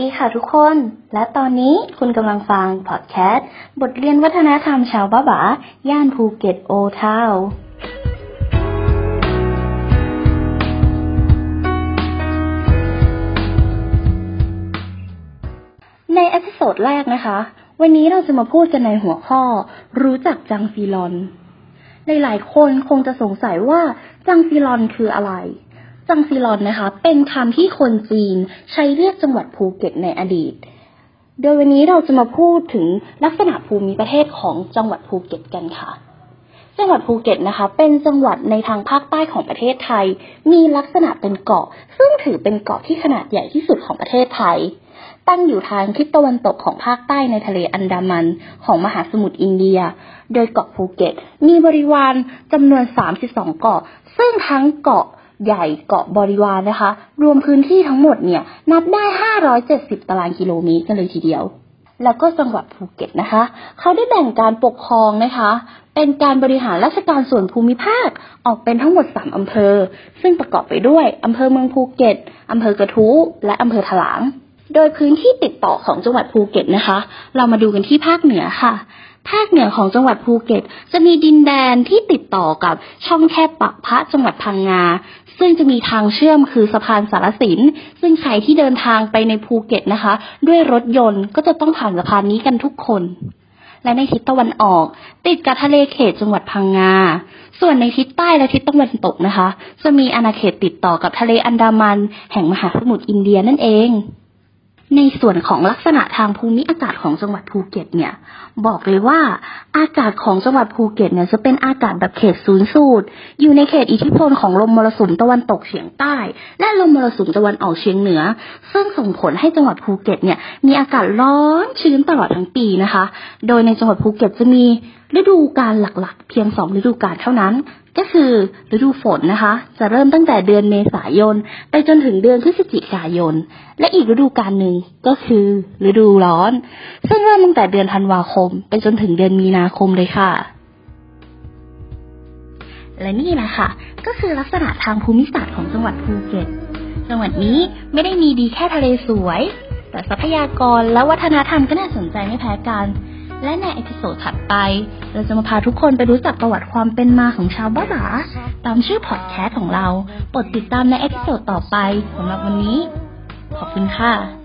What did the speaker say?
ดีค่ะทุกคน และตอนนี้คุณกำลังฟังพอดแคสต์บทเรียนวัฒนธรรมชาวบาบ๋าย่านภูเก็ต Old Town ใน episode แรกนะคะ วันนี้เราจะมาพูดกันในหัวข้อ รู้จักจังซีลอนในหลายคนคงจะสงสัยว่าจังซีลอนคืออะไร จังซีลอนนะคะ เป็นคำที่คนจีนใช้เรียกจังหวัดภูเก็ตในอดีต โดยวันนี้เราจะมาพูดถึงลักษณะภูมิประเทศของจังหวัดภูเก็ตกันค่ะ จังหวัดภูเก็ตนะคะ เป็นจังหวัดในทางภาคใต้ของประเทศไทย มีลักษณะเป็นเกาะ ซึ่งถือเป็นเกาะที่ขนาดใหญ่ที่สุดของประเทศไทย ตั้งอยู่ทางทิศตะวันตกของภาคใต้ในทะเลอันดามันของมหาสมุทรอินเดีย โดยเกาะภูเก็ต มีบริวารจำนวน 32 เกาะ ซึ่งทั้งเกาะ ใหญ่เกาะบริวารนะคะ รวมพื้นที่ทั้งหมดเนี่ย นับได้ 570 ตารางกิโลเมตรกันเลยทีเดียว แล้วก็จังหวัดภูเก็ตนะคะ เขาได้แบ่งการปกครองนะคะ เป็นการบริหารราชการส่วนภูมิภาคออกเป็นทั้งหมด 3 อำเภอ ซึ่งประกอบไปด้วย อำเภอเมืองภูเก็ต อำเภอกระทู้ และอำเภอถลาง โดยพื้นที่ติดต่อของจังหวัดภูเก็ตนะคะ เรามาดูกันที่ภาคเหนือค่ะ ภาคเหนือของจังหวัดภูเก็ต จะมีดินแดนที่ติดต่อกับช่องแคบปักพระจังหวัดพังงา ซึ่งจะมีทางเชื่อมคือสะพานสารสิน ซึ่งใครที่เดินทางไปในภูเก็ตนะคะ ด้วยรถยนต์ก็จะต้องผ่านสะพานนี้กันทุกคนและในทิศตะวันออก ติดกับทะเลเขตจังหวัดพังงา ส่วนในทิศใต้และทิศตะวันตกนะคะ จะมีอาณาเขตติดต่อกับทะเลอันดามัน แห่งมหาสมุทรอินเดียนั่นเอง ในส่วนของลักษณะทางภูมิอากาศของจังหวัดภูเก็ตเนี่ยบอกเลยว่าอากาศของจังหวัดภูเก็ตเนี่ยจะเป็นอากาศแบบเขตศูนย์สูตร อยู่ในเขตอิทธิพลของลมมรสุมตะวันตกเฉียงใต้ และลมมรสุมตะวันออกเฉียงเหนือ ซึ่งส่งผลให้จังหวัดภูเก็ตเนี่ยมีอากาศร้อนชื้นตลอดทั้งปีนะคะ โดยในจังหวัดภูเก็ตจะมีฤดูกาลหลักๆ เพียงสองฤดูกาลเท่านั้น ก็คือฤดูฝนนะคะ จะเริ่มตั้งแต่เดือนเมษายน ไปจนถึงเดือนพฤศจิกายน และอีกฤดูกาลหนึ่งก็คือฤดูร้อน ซึ่งเริ่มตั้งแต่เดือนธันวาคม ไปจนถึงเดือนมีนาคมเลยค่ะ และนี่แหละค่ะ ก็คือลักษณะทางภูมิศาสตร์ของจังหวัดภูเก็ต จังหวัดนี้ไม่ได้มีดีแค่ทะเลสวย แต่ทรัพยากรและวัฒนธรรมก็น่าสนใจไม่แพ้กัน และใน episode ถัดไป เราจะมาพาทุกคนไปรู้จักประวัติความเป็นมาของชาวบ้าบาตามชื่อพอดแคสต์ของเราโปรดติดตามใน episode ต่อไปสำหรับวันนี้ ขอบคุณค่ะ